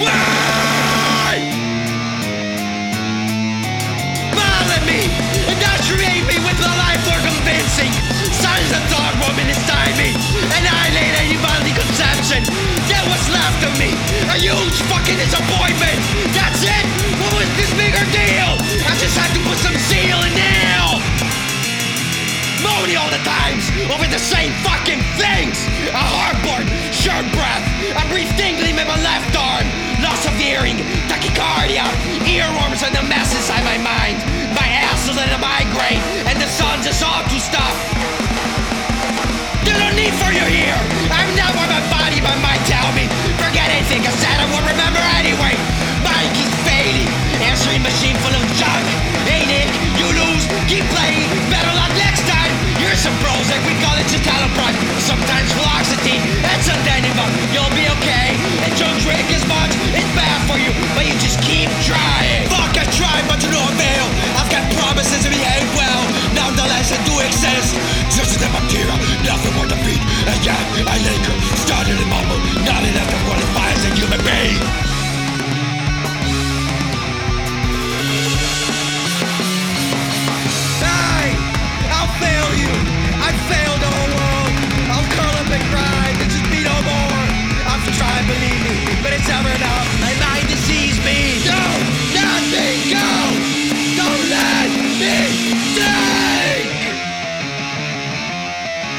Why? Bother me! Indoctrinate me with the life more convincing! Sons a dark woman inside me! and I laid a divine conception! That was left of me! A huge fucking disappointment! That's it! What was this bigger deal? I just had to put some seal in hell! Moaning all the times over the same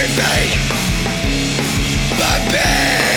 else. Everything but me.